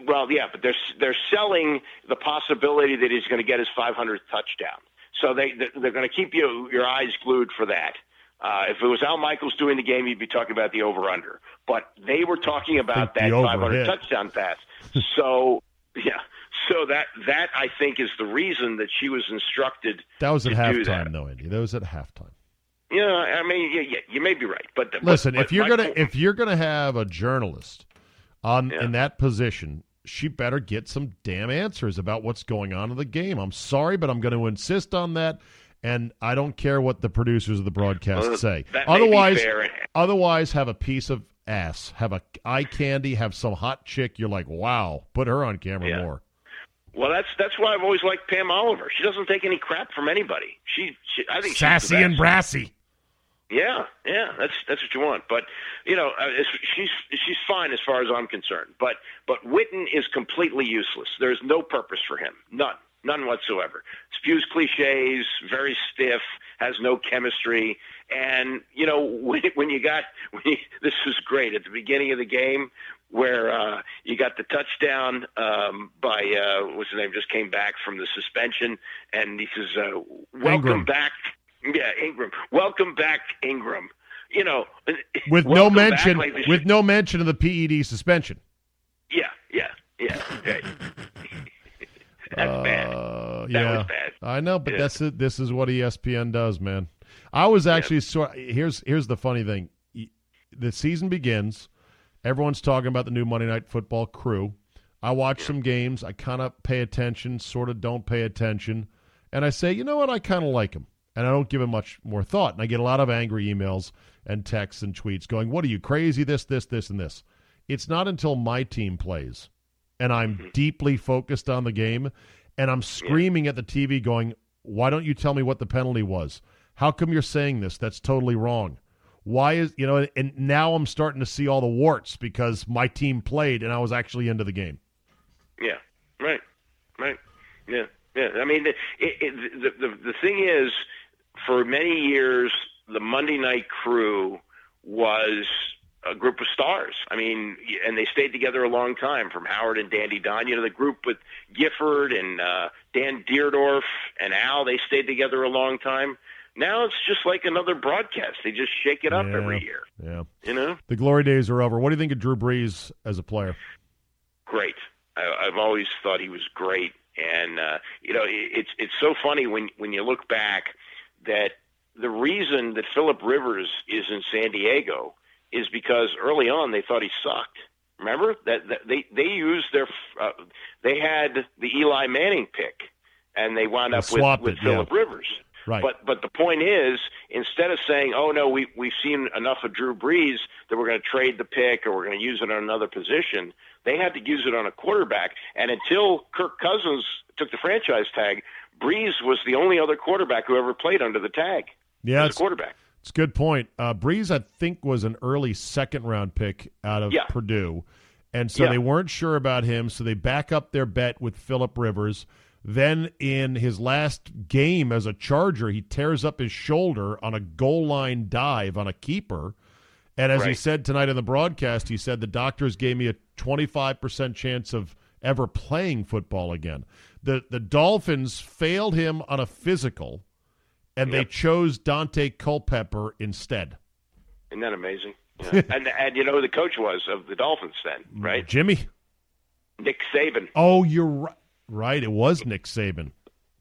C: well, yeah, but they're they're selling the possibility that he's going to get his 500th touchdown. So they they're going to keep you your eyes glued for that. Uh, if it was Al Michaels doing the game, you'd be talking about the over under. But they were talking about that 500 touchdown pass. so yeah, so that that I think is the reason that she was instructed.
A: That was at halftime, though, Andy. That was at halftime.
C: Yeah, I mean, yeah, yeah, you may be right, but
A: Listen,
C: but
A: if you're gonna
C: point-
A: if you're gonna have a journalist on
C: Yeah.
A: in that position, she better get some damn answers about what's going on in the game. I'm sorry, but I'm going to insist on that, and I don't care what the producers of the broadcast
C: Well,
A: say.
C: that may be
A: Otherwise, otherwise, have a piece of ass, have a eye candy, have some hot chick. You're like, wow, put her on camera
C: Yeah.
A: more.
C: Well, that's that's why I've always liked Pam Oliver. She doesn't take any crap from anybody. She, she I think she's the
A: Sassy and brassy.
C: Yeah, yeah, that's that's what you want. But you know, uh, she's she's fine as far as I'm concerned. But but Witten is completely useless. There's no purpose for him, none, none whatsoever. Spews cliches, very stiff, has no chemistry. And you know, when, when you got when you, this was great at the beginning of the game where uh, you got the touchdown um, by uh, what's his name just came back from the suspension, and he says, uh, "Welcome
A: Ingram.
C: back." Yeah, Ingram. Welcome back, Ingram. You know,
A: With no
C: back
A: mention,
C: like
A: with no mention of the PED suspension.
C: yeah, yeah, yeah. That's bad.
A: Uh,
C: That
A: yeah,
C: was bad.
A: I know, but
C: Yeah.
A: that's it. This is what ESPN does, man. I was actually sort. Here's here's the funny thing. The season begins. Everyone's talking about the new Monday Night Football crew. I watch some games. I kind of pay attention, sort of don't pay attention, and I say, you know what? I kind of like them, and I don't give it much more thought. And I get a lot of angry emails and texts and tweets going, "What are you crazy? This, this, this, and this." It's not until my team plays and I'm mm-hmm. deeply focused on the game, and I'm screaming at the TV, going, "Why don't you tell me what the penalty was? How come you're saying this? That's totally wrong. Why is you know?" And now I'm starting to see all the warts because my team played and I was actually into the game.
C: Yeah, right, right. Yeah, yeah. I mean, it, it, the, the the thing is, for many years, the Monday Night Crew was a group of stars. I mean, and they stayed together a long time, from Howard and Dandy Don. You know, the group with Gifford and uh, Dan Dierdorf and Al. They stayed together a long time. Now it's just like another broadcast. They just shake it up
A: Yeah.
C: every year.
A: Yeah.
C: You know,
A: The glory days are over. What do you think of Drew Brees as a player?
C: great. I, I've always thought he was great, and uh, you know, it, it's it's so funny when when you look back that the reason that Philip Rivers is in San Diego is because early on they thought he sucked. Remember that, that they they used their uh, they had the Eli Manning pick, and they wound
A: They
C: up with, with
A: it, yeah.
C: Philip Rivers.
A: Right.
C: But but the point is, instead of saying, "Oh no, we we've seen enough of Drew Brees that we're going to trade the pick or we're going to use it on another position," they had to use it on a quarterback. And until Kirk Cousins took the franchise tag, Brees was the only other quarterback who ever played under the tag
A: yeah,
C: as quarterback.
A: it's a good point. Uh, Brees, I think, was an early second round pick out of
C: Yeah.
A: Purdue. And so
C: Yeah.
A: they weren't sure about him, so they back up their bet with Philip Rivers. Then in his last game as a Charger, he tears up his shoulder on a goal line dive on a keeper. And as he said tonight in the broadcast, he said the doctors gave me a 25% chance of ever playing football again. The the Dolphins failed him on a physical and they chose Daunte Culpepper instead.
C: Isn't that amazing? Yeah. and and you know who the coach was of the Dolphins then, right?
A: Jimmy?
C: Nick Saban.
A: Oh, you're right. Right, it was Nick Saban.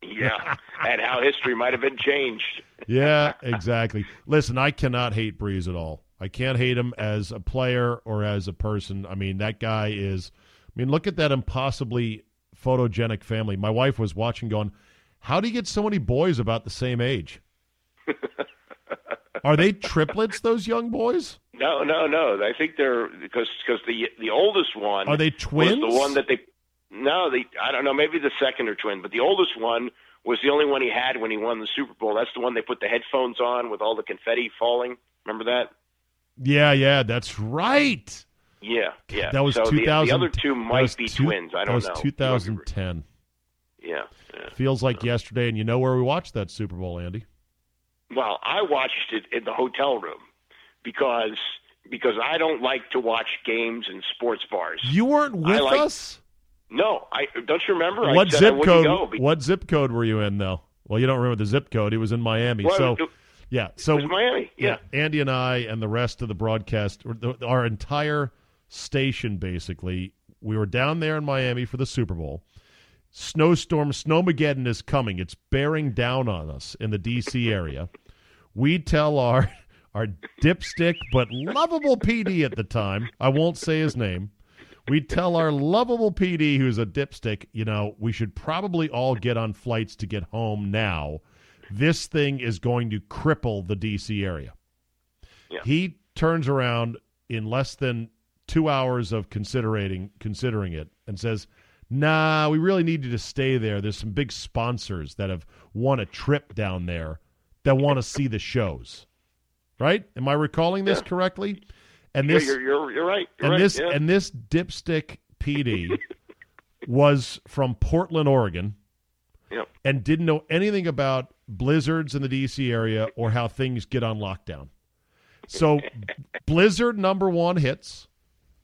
C: Yeah, and how history might have been changed.
A: Yeah, exactly. Listen, I cannot hate Brees at all. I can't hate him as a player or as a person. I mean, that guy is. I mean, look at that impossibly photogenic family. My wife was watching, going, "How do you get so many boys about the same age? Are they triplets? Those young boys?
C: No, no, no. I think they're because because the the oldest one
A: Are they twins?
C: was the one that they. No, they. I don't know. Maybe the second are twin, but the oldest one was the only one he had when he won the Super Bowl. That's the one they put the headphones on with all the confetti falling. Remember that?
A: Yeah, yeah, that's right.
C: Yeah, yeah.
A: That was
C: so
A: 2000.
C: The, other two might be
A: two-
C: twins. I don't
A: that
C: know.
A: 2010.
C: Yeah, yeah.
A: Feels like yesterday, and you know where we watched that Super Bowl, Andy?
C: Well, I watched it in the hotel room because because I don't like to watch games in sports bars.
A: You weren't with
C: like-
A: us.
C: No, I don't you remember? I
A: What zip code?
C: Because
A: What zip code were you in, though? Well, you don't remember the zip code. He was in Miami.
C: Well,
A: so,
C: it-
A: yeah. So,
C: Miami. Yeah.
A: Andy and I and the rest of the broadcast, the- our entire station, basically, we were down there in Miami for the Super Bowl. Snowstorm, Snowmageddon is coming. It's bearing down on us in the D.C. area. We tell our our dipstick but lovable PD at the time. I won't say his name. We tell our lovable PD who's a dipstick, you know, we should probably all get on flights to get home now. This thing is going to cripple the DC area.
C: Yeah.
A: He turns around in less than two hours of considering considering it and says, Nah, we really need you to stay there. There's some big sponsors that have won a trip down there that want to see the shows. Right? Am I recalling this
C: Yeah.
A: correctly? And
C: Yeah,
A: this
C: you're, you're you're right. You're
A: and
C: right.
A: this
C: yeah.
A: and this dipstick PD was from Portland, Oregon,
C: Yeah.
A: and didn't know anything about blizzards in the DC area or how things get on lockdown. So, blizzard number one hits.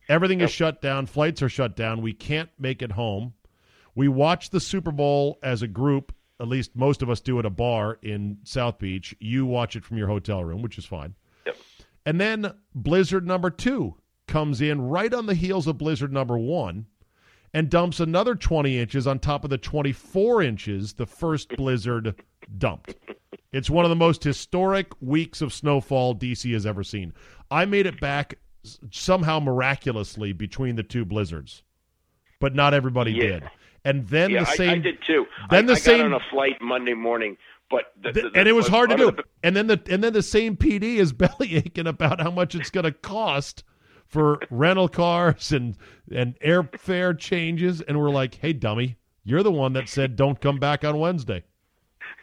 A: Everything is shut down. Flights are shut down. We can't make it home. We watch the Super Bowl as a group. At least most of us do at a bar in South Beach. You watch it from your hotel room, which is fine.
C: Yep.
A: And then Blizzard number two comes in right on the heels of Blizzard number one and dumps another 20 inches on top of the 24 inches the first Blizzard dumped. It's one of the most historic weeks of snowfall DC has ever seen. I made it back somehow miraculously between the two blizzards, but not everybody
C: Yeah.
A: did. And then
C: yeah,
A: the
C: I-
A: same
C: I, did too.
A: then
C: I,
A: the
C: I
A: same-
C: got on a flight Monday morning, but the, the- the-
A: and it was hard to do. And then the and then the same PD is belly aching about how much it's going to cost for rental cars and and airfare changes. And we're like, hey, dummy, you're the one that said don't come back on Wednesday.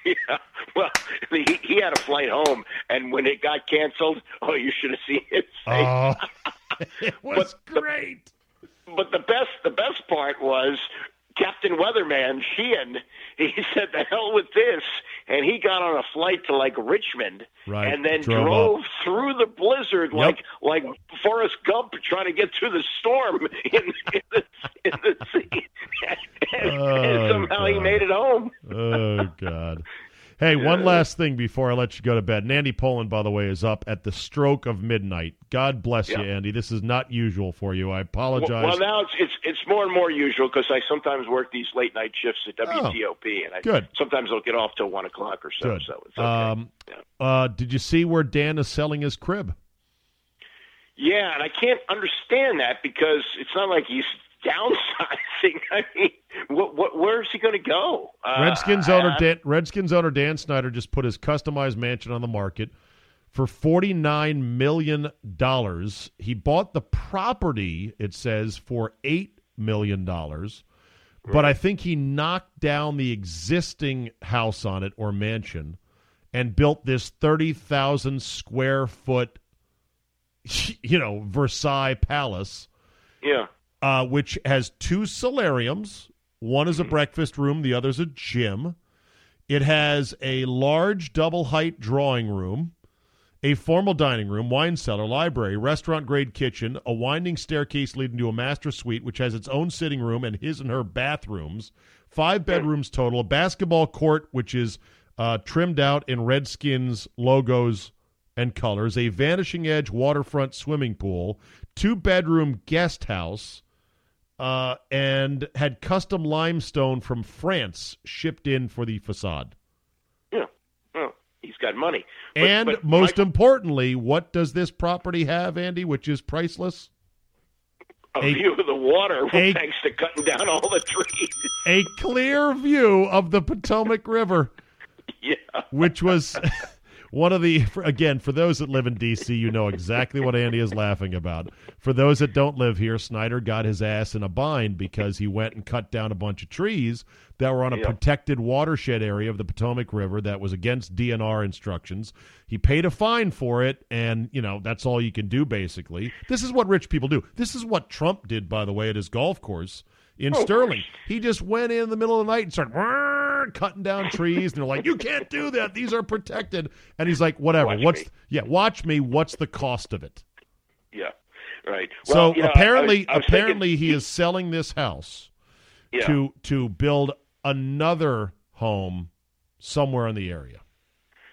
C: Yeah. Well, he, he had a flight home, and when it got canceled, oh, you should have seen his face.
A: Oh, it was
C: But the-
A: great.
C: But the best, the best part was Captain Weatherman Sheehan. He said, "The hell with this," and he got on a flight to like Richmond,
A: Right,
C: and then
A: drove
C: drove, through the blizzard like like Forrest Gump trying to get through the storm in, in the in the sea, and,
A: Oh,
C: and somehow he made it home.
A: Oh God. Hey, one last thing before I let you go to bed. And Andy Pollin, by the way, is up at the stroke of midnight. God bless
C: Yeah.
A: you, Andy. This is not usual for you. I apologize.
C: Well, well, now it's it's it's more and more usual because I sometimes work these late night shifts at WTOP, and I
A: Oh, Good.
C: sometimes I'll get off till one o'clock or so.
A: Good.
C: So it's okay.
A: Um,
C: yeah.
A: uh, did you see where Dan is selling his crib?
C: yeah, and I can't understand that because it's not like he's downsizing. I mean, what, what where is he going to go? Uh,
A: Redskins
C: I-
A: owner
C: I-
A: Dan, Redskins owner Dan Snyder just put his customized mansion on the market for forty nine million dollars. He bought the property, it says, for eight million dollars. But I think he knocked down the existing house on it or mansion and built this thirty thousand square foot, you know, Versailles palace
C: Yeah.
A: Uh, which has two solariums. One is a breakfast room, the other is a gym. It has a large double height drawing room, a formal dining room, wine cellar, library, restaurant grade kitchen, a winding staircase leading to a master suite, which has its own sitting room and his and her bathrooms. Five bedrooms total, a basketball court, which is uh, trimmed out in Redskins logos and colors, a vanishing edge waterfront swimming pool, two bedroom guest house, uh, and had custom limestone from France shipped in for the facade.
C: Yeah. Well, he's got money. But-
A: and
C: but
A: most importantly, what does this property have, Andy, which is priceless?
C: a,
A: a-
C: view of the water
A: a-
C: thanks to cutting down all the trees.
A: A clear view of the Potomac River,
C: yeah.
A: which was one of the, again, for those that live in D.C., you know exactly what Andy is laughing about. For those that don't live here, Snyder got his ass in a bind because he went and cut down a bunch of trees that were on a
C: Yeah.
A: protected watershed area of the Potomac River that was against DNR instructions. He paid a fine for it, and, you know, that's all you can do, basically. This is what rich people do. This is what Trump did, by the way, at his golf course in
C: Oh,
A: Sterling. He just went in the middle of the night and started cutting down trees, and they're like, "You can't do that; these are protected." And he's like, "Whatever.
C: Watch
A: What's
C: me.
A: yeah? Watch me. What's the cost of it?"
C: Yeah. Right.
A: so
C: Well, you know,
A: apparently,
C: I was- I was
A: apparently,
C: thinking-
A: he is selling this house
C: yeah.
A: to to build another home somewhere in the area.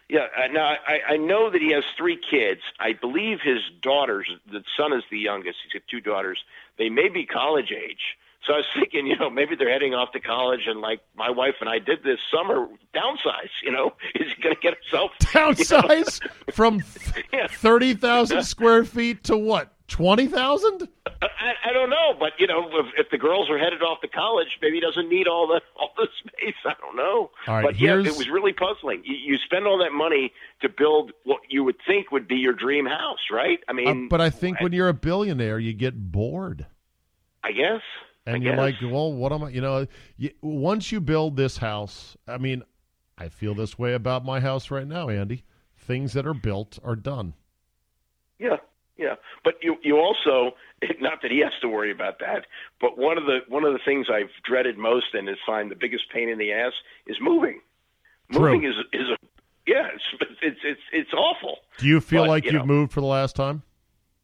C: Yeah, uh, now I, I know that he has three kids. I believe his daughters, the son is the youngest. He's got two daughters. They may be college age. So I was thinking, you know, maybe they're heading off to college, and like my wife and I did this summer, downsize. You know, is he going to get himself
A: Downsize from
C: Yeah.
A: thirty thousand square feet to what twenty thousand?
C: I, I don't know, but you know, if, if the girls are headed off to college, maybe he doesn't need all the all the space. I don't know.
A: Right,
C: but yeah, it was really puzzling. You, you spend all that money to build what you would think would be your dream house, right? I
A: Uh,
C: mean,
A: but I think when you're a billionaire, you get bored.
C: I guess.
A: And
C: I
A: you're
C: guess.
A: like, well, what am I? You know, you, once you build this house, I mean, I feel this way about my house right now, Andy. Things that are built are done.
C: Yeah, yeah. But you you also not that he has to worry about that, but one of the one of the things I've dreaded most and is find the biggest pain in the ass is moving.
A: True.
C: Moving is is a yeah, it's it's it's it's awful.
A: Do you feel
C: But,
A: like
C: you
A: you've moved for the last time?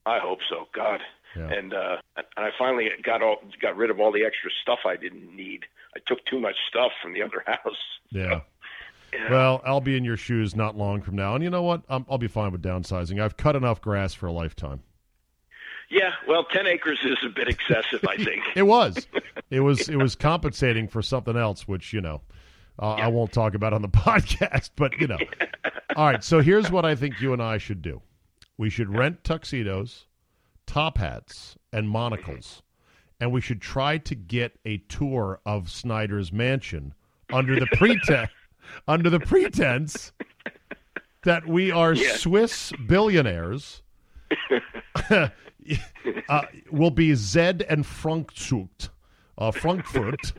C: I hope so, God.
A: Yeah.
C: And uh and I finally got all got rid of all the extra stuff I didn't need. I took too much stuff from the other house.
A: Yeah.
C: Yeah.
A: Well, I'll be in your shoes not long from now, and you know what? I'm, I'll be fine with downsizing. I've cut enough grass for a lifetime.
C: Yeah, well, 10 acres is a bit excessive, I think.
A: It was, it was, it was compensating for something else, which you know, uh, I won't talk about on the podcast. But you know, all right. So here's what I think you and I should do: we should rent tuxedos, top hats, and monocles, and we should try to get a tour of Snyder's mansion under the pretense under the pretense that we are
C: Yes.
A: Swiss billionaires. uh, will be Zed and Frankfurt, uh, Frankfurt,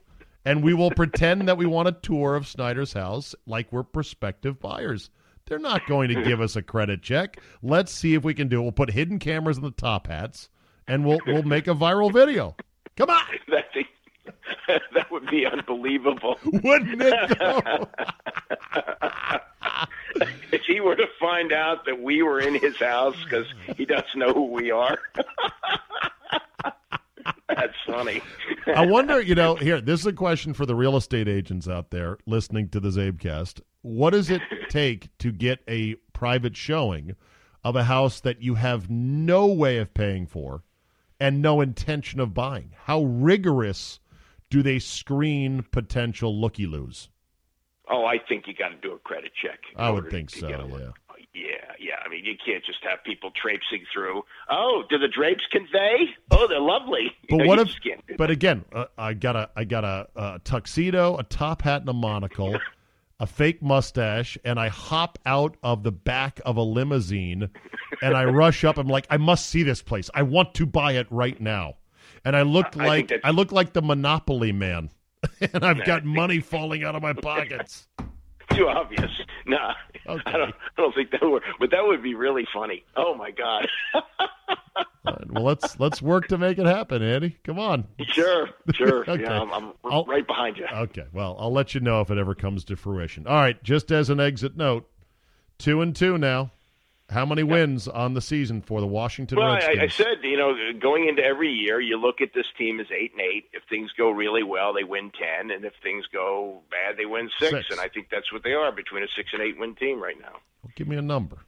A: and we will pretend that we want a tour of Snyder's house like we're prospective buyers. They're not going to give us a credit check. Let's see if we can do it. We'll put hidden cameras in the top hats, and we'll we'll make a viral video. Come on,
C: that, that would be unbelievable.
A: wouldn't it? Though?
C: if he were to find out that we were in his house because he doesn't know who we are. That's funny.
A: I wonder, you know, here, this is a question for the real estate agents out there listening to the Czabecast. What does it take to get a private showing of a house that you have no way of paying for and no intention of buying? How rigorous do they screen potential looky loos?
C: Oh, I think you got to do a credit check.
A: I would think so, yeah.
C: Yeah, yeah. I mean, you can't just have people traipsing through. Oh, do the drapes convey? Oh, they're lovely.
A: But
C: No,
A: what
C: you
A: if? But again, uh, I got a I got a, a tuxedo, a top hat, and a monocle, a fake mustache, and I hop out of the back of a limousine, and I rush up. I'm like, I must see this place. I want to buy it right now. And I look
C: I
A: like I look like the Monopoly man, and I've got money falling out of my pockets.
C: too obvious. Nah,
A: Okay.
C: I don't. I don't think that would. But that would be really funny. Oh my god.
A: Right, well, let's let's work to make it happen, Andy. Come on.
C: sure, sure.
A: Okay.
C: Yeah, I'm, I'm
A: I'll-
C: right behind you.
A: Okay. Well, I'll let you know if it ever comes to fruition. All right. Just as an exit note, two and two now. How many wins on the season for the Washington
C: Well, I,
A: Redskins?
C: I said, you know, going into every year, you look at this team as eight and eight. If things go really well, they win ten, and if things go bad, they win six.
A: Six.
C: And I think that's what they are between a six and eight win team right now.
A: Give me a number.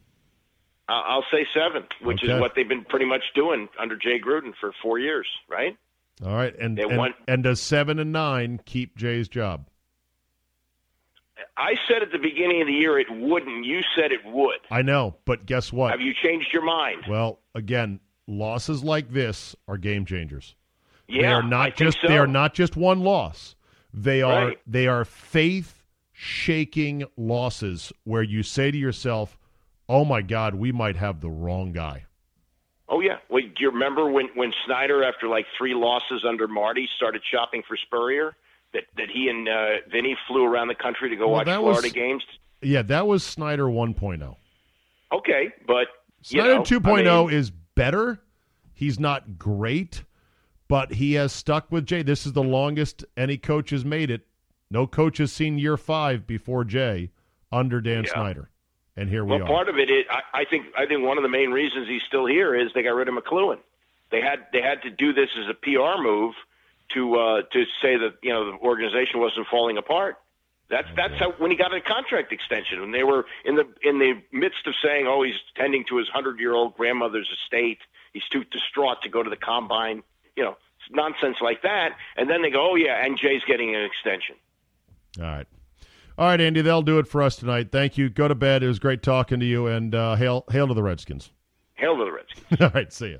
C: I- I'll say seven, which
A: Okay.
C: is what they've been pretty much doing under Jay Gruden for four years, right?
A: All right. And and,
C: won-
A: and does seven and nine keep Jay's job?
C: I said at the beginning of the year it wouldn't. You said it would.
A: I know, but guess what?
C: Have you changed your mind?
A: well, again, losses like this are game changers.
C: Yeah,
A: they are not
C: think
A: just
C: so.
A: they are not just one loss. They are
C: Right.
A: they are faith shaking losses where you say to yourself, "Oh my God, we might have the wrong guy."
C: Oh yeah. Well, do you remember when when Snyder, after like three losses under Marty, started shopping for Spurrier? That that he and uh, Vinny flew around the country to go
A: Well,
C: watch Florida
A: was-
C: games.
A: Yeah, that was Snyder 1.0.
C: Okay, but you
A: Snyder
C: know,
A: 2.0
C: I mean,
A: is better. He's not great, but he has stuck with Jay. This is the longest any coach has made it. No coach has seen year five before Jay under Dan
C: Yeah.
A: Snyder. And here we are.
C: Well,
A: are.
C: part of it is I, I think I think one of the main reasons he's still here is they got rid of McCloughan. They had they had to do this as a PR move to uh, to say that you know the organization wasn't falling apart. That's that's how when he got a contract extension when they were in the in the midst of saying oh he's tending to his hundred year old grandmother's estate he's too distraught to go to the combine you know nonsense like that and then they go oh yeah and Jay's getting an extension.
A: All right. All right, Andy, that'll do it for us tonight. Thank you. Go to bed. It was great talking to you, and uh, hail, hail to the Redskins.
C: Hail to the Redskins.
A: All right, see you.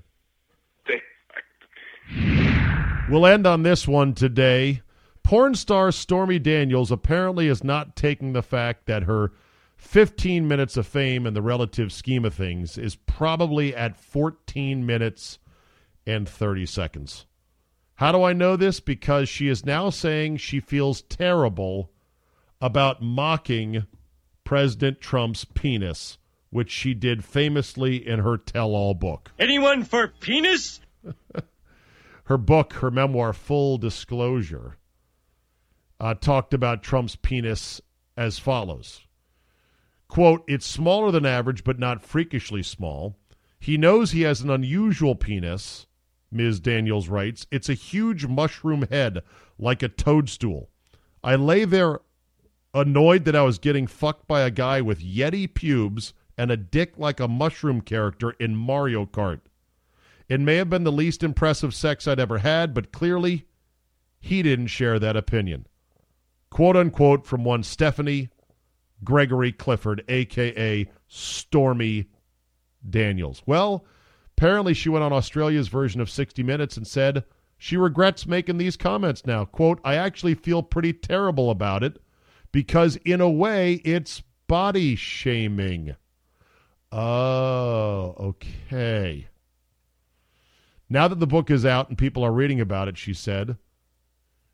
A: We'll end on this one today. Porn star Stormy Daniels apparently is not taking the fact that her 15 minutes of fame in the relative scheme of things is probably at 14 minutes and 30 seconds. How do I know this? Because she is now saying she feels terrible about mocking President Trump's penis, which she did famously in her tell all book.
F: Anyone for penis?
A: her book, her memoir, Full Disclosure, uh, talked about Trump's penis as follows Quote, it's smaller than average, but not freakishly small. He knows he has an unusual penis, Ms. Daniels writes. It's a huge mushroom head, like a toadstool. I lay there annoyed that I was getting fucked by a guy with Yeti pubes and a dick like a mushroom character in Mario Kart. It may have been the least impressive sex I'd ever had, but clearly he didn't share that opinion. Quote unquote from one Stephanie Gregory Clifford, aka Stormy Daniels. Well, apparently she went on Australia's version of 60 Minutes and said she regrets making these comments now. Quote, I actually feel pretty terrible about it because, in a way, it's body shaming. Oh, okay. Now that the book is out and people are reading about it, she said,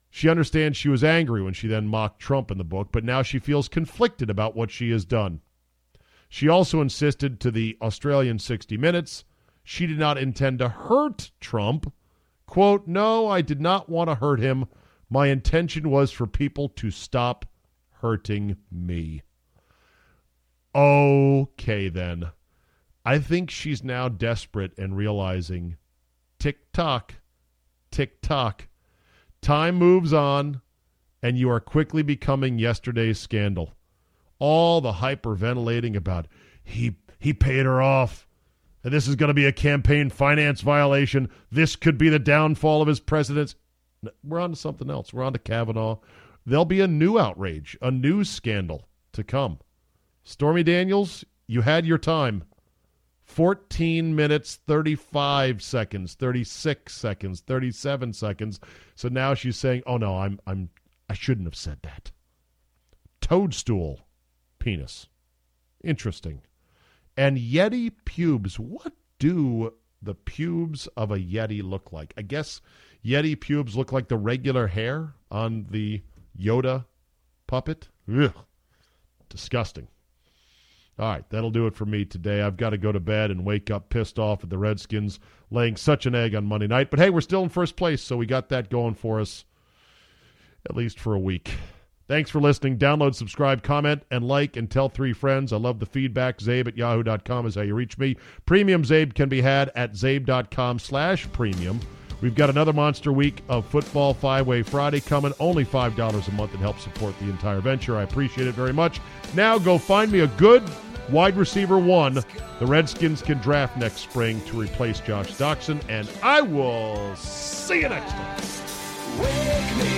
A: she understands she was angry when she then mocked Trump in the book, but now she feels conflicted about what she has done. She also insisted to the Australian 60 Minutes she did not intend to hurt Trump. Quote, No, I did not want to hurt him. My intention was for people to stop hurting me. Okay, then. I think she's now desperate and realizing tick tock, tick tock. Time moves on, and you are quickly becoming yesterday's scandal. all the hyperventilating about he he paid her off. And this is going to be a campaign finance violation. This could be the downfall of his presidency. We're on to something else. We're on to Kavanaugh. There'll be a new outrage, a new scandal to come. Stormy Daniels, you had your time. 14 minutes 35 seconds 36 seconds 37 seconds. So now she's saying oh no i'm i'm i shouldn't have said that. Toadstool penis. Interesting. And yeti pubes. What do the pubes of a yeti look like? I guess yeti pubes look like the regular hair on the yoda puppet? Ugh. disgusting all right, that'll do it for me today. I've got to go to bed and wake up pissed off at the Redskins laying such an egg on Monday night. But hey, we're still in first place, so we got that going for us at least for a week. Thanks for listening. Download, subscribe, comment, and like, and tell three friends. I love the feedback. Czabe at yahoo.com is how you reach me. Premium Czabe can be had at czabe.com slash premium. We've got another monster week of Football Five Way Friday coming. Only $5 a month. It helps support the entire venture. I appreciate it very much. Now go find me a good wide receiver one the Redskins can draft next spring to replace Josh Doctson. And I will see you next time.